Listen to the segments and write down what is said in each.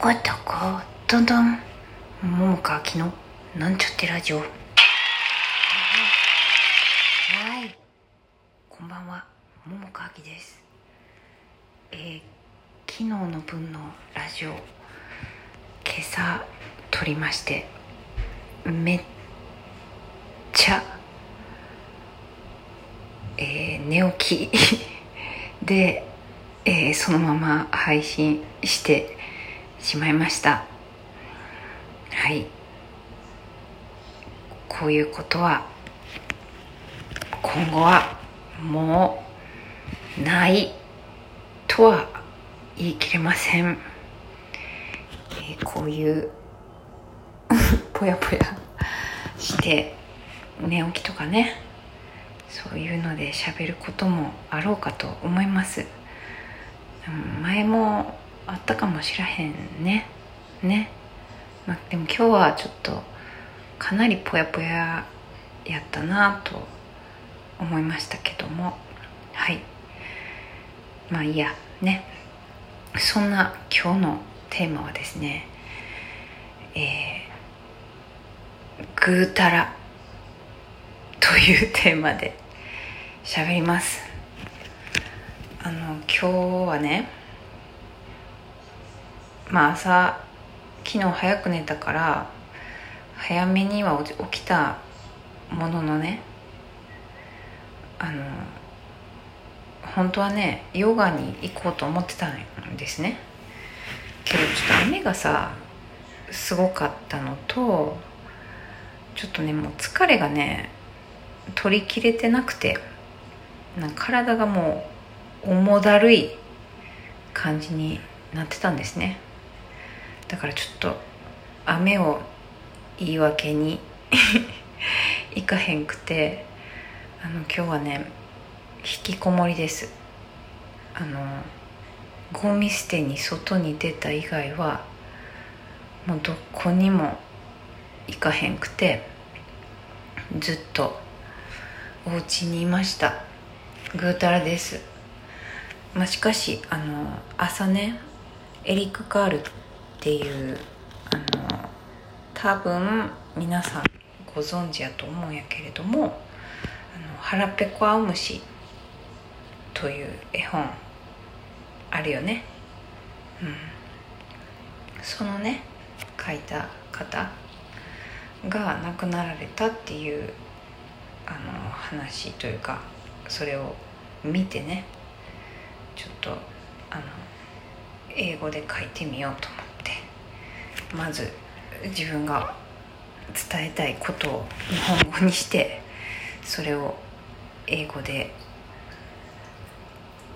こどこどんどん。桃川きの。なんちゃってラジオ。はい。こんばんは。桃川きです。えー、昨日の分のラジオ今朝撮りましてめっちゃえー、寝起き で、えー、そのまま配信してしまいました。はい。こういうことは今後はもうないとは言い切れません、えー、こういう ぽやぽやして寝起きとかねそういうので喋ることもあろうかと思います。前もあったかもしらへんね。ね、まあ、でも今日はちょっとかなりぽやぽややったなと思いましたけども。はい。まあいいや。ね。そんな今日のテーマはですねえー、ぐうたらというテーマで喋ります。あの今日はねまあ朝昨日早く寝たから早めには起きたもののねあの本当はねヨガに行こうと思ってたんですね。けどちょっと雨がさすごかったのとちょっとねもう疲れがね取りきれてなくてなんか体がもう重だるい感じになってたんですね。だからちょっと雨を言い訳に 行かへんくてあの今日はね引きこもりです。あのゴミ捨てに外に出た以外はもうどこにも行かへんくてずっとお家にいました。ぐうたらです、まあ、しかしあの朝ねエリック・カールっていうあの多分皆さんご存知やと思うんやけれども「あの腹ペコ青虫」という絵本あるよね。うん。そのね書いた方が亡くなられたっていうあの話というかそれを見てねちょっとあの英語で書いてみようと思って。まず自分が伝えたいことを日本語にしてそれを英語で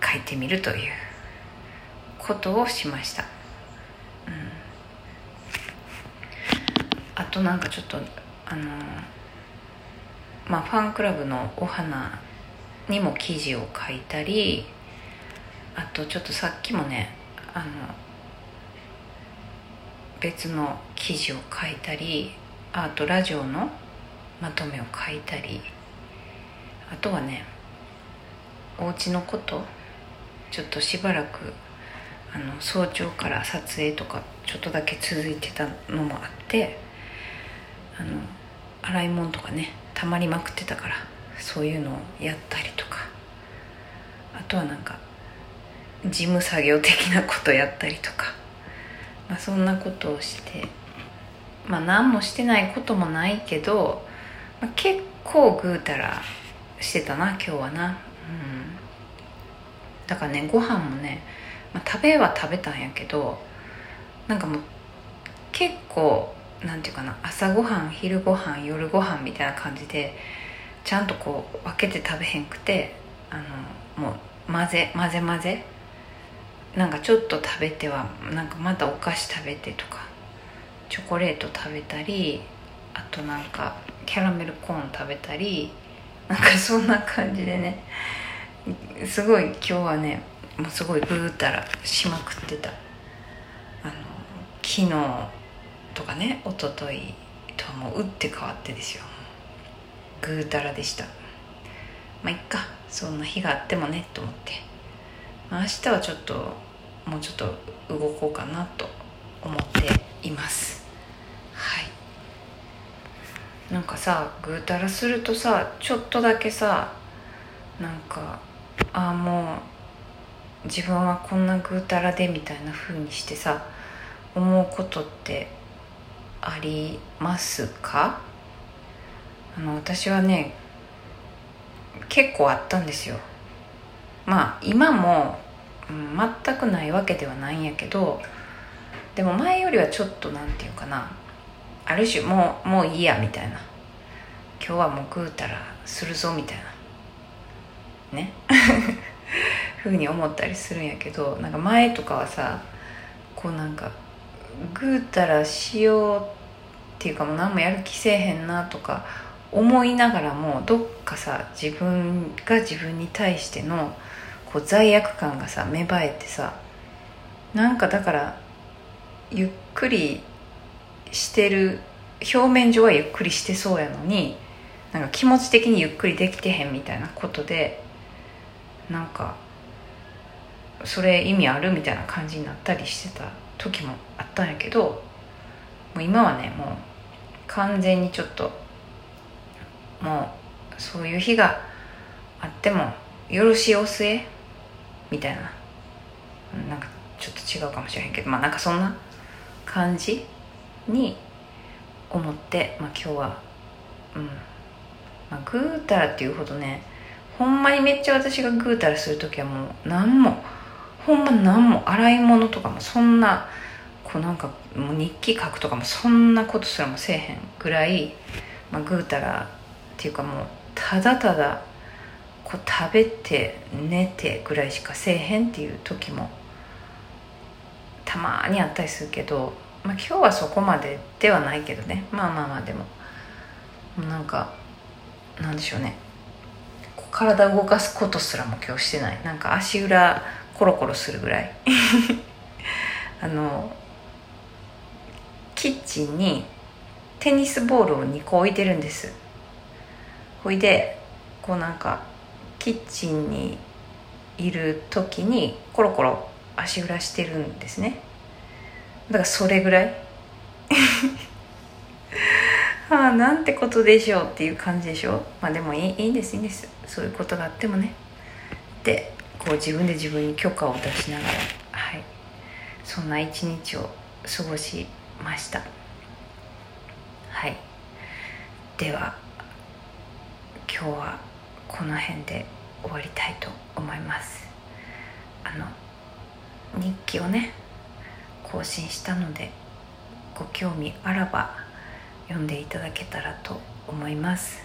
書いてみるということをしました、うん、あとなんかちょっとあのまあファンクラブのお花にも記事を書いたりあとちょっとさっきもねあの別の記事を書いたりあとラジオのまとめを書いたりあとはねお家のことちょっとしばらくあの早朝から撮影とかちょっとだけ続いてたのもあってあの洗い物とかねたまりまくってたからそういうのをやったりとか。あとはなんか事務作業的なことやったりとか、まあ、そんなことをしてまあ何もしてないこともないけど、まあ、結構ぐうたらしてたな今日はな。うん。だからねご飯もね、まあ、食べは食べたんやけどなんかもう結構なんていうかな朝ごはん昼ごはん夜ごはんみたいな感じでちゃんとこう分けて食べへんくてあのもう混ぜ混ぜ混ぜなんかちょっと食べてはなんかまたお菓子食べてとかチョコレート食べたりあとなんかキャラメルコーン食べたりなんかそんな感じでねすごい今日はねもうすごいぐうたらしまくってた。あの昨日とかね一昨日とはもう打って変わってですよ。ぐうたらでした。まあいっか。そんな日があってもねと思って、明日はちょっともうちょっと動こうかなと思っています。はい。なんかさぐうたらするとさちょっとだけさなんかああもう自分はこんなぐうたらでみたいな風にしてさ思うことってありますか？あの私はね結構あったんですよ。まあ今も、うん、全くないわけではないんやけどでも前よりはちょっとなんていうかなある種もうもういいやみたいな。今日はもうぐうたらするぞみたいな。ね。ふうに思ったりするんやけどなんか前とかはさこうなんかぐうたらしようっていうかもう何もやる気せえへんなとか思いながらもどっかさ自分が自分に対してのこう罪悪感がさ芽生えてさなんかだからゆっくりしてる表面上はゆっくりしてそうやのになんか気持ち的にゆっくりできてへんみたいなことでなんかそれ意味あるみたいな感じになったりしてた時もあったんやけどもう今はねもう完全にちょっともうそういう日があってもよろしいお末みたいな。なんかちょっと違うかもしれへんけど。まあなんかそんな感じに思って、まあ、今日は。うん。まあ、ぐうたらっていうほどねほんまにめっちゃ私がぐうたらする時はもう何もほんま何も洗い物とかもそんなこうなんかもう日記書くとかもそんなことすらもせえへんぐらい、まあ、ぐうたらっていうかもうただただこう食べて寝てぐらいしかせえへんっていう時もたまにあったりするけど、まあ、今日はそこまでではないけどね。まあまあまあでもなんかなんでしょうね。体動かすことすらも今日してない。なんか足裏コロコロするぐらい。あのキッチンにテニスボールを2個置いてるんです。ほいでこうなんかキッチンにいる時にコロコロ足裏してるんですね。だからそれぐらい。ああなんてことでしょうっていう感じでしょまあでもいいいいんですいいんです。そういうことがあってもね。でこう自分で自分に許可を出しながらはい。そんな一日を過ごしました。はい。では今日はこの辺で終わりたいと思います。あの日記をね更新したのでご興味あらば読んでいただけたらと思います。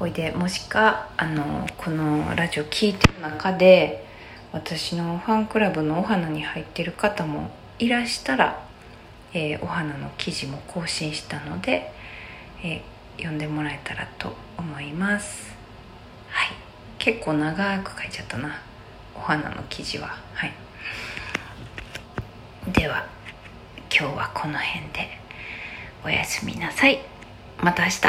ほいでもしかあのこのラジオ聴いてる中で私のファンクラブのお花に入ってる方もいらしたら、えー、お花の記事も更新したので、えー、読んでもらえたらと思います。はい。結構長く書いちゃったな。お花の記事は。はい。では今日はこの辺でおやすみなさい。また明日。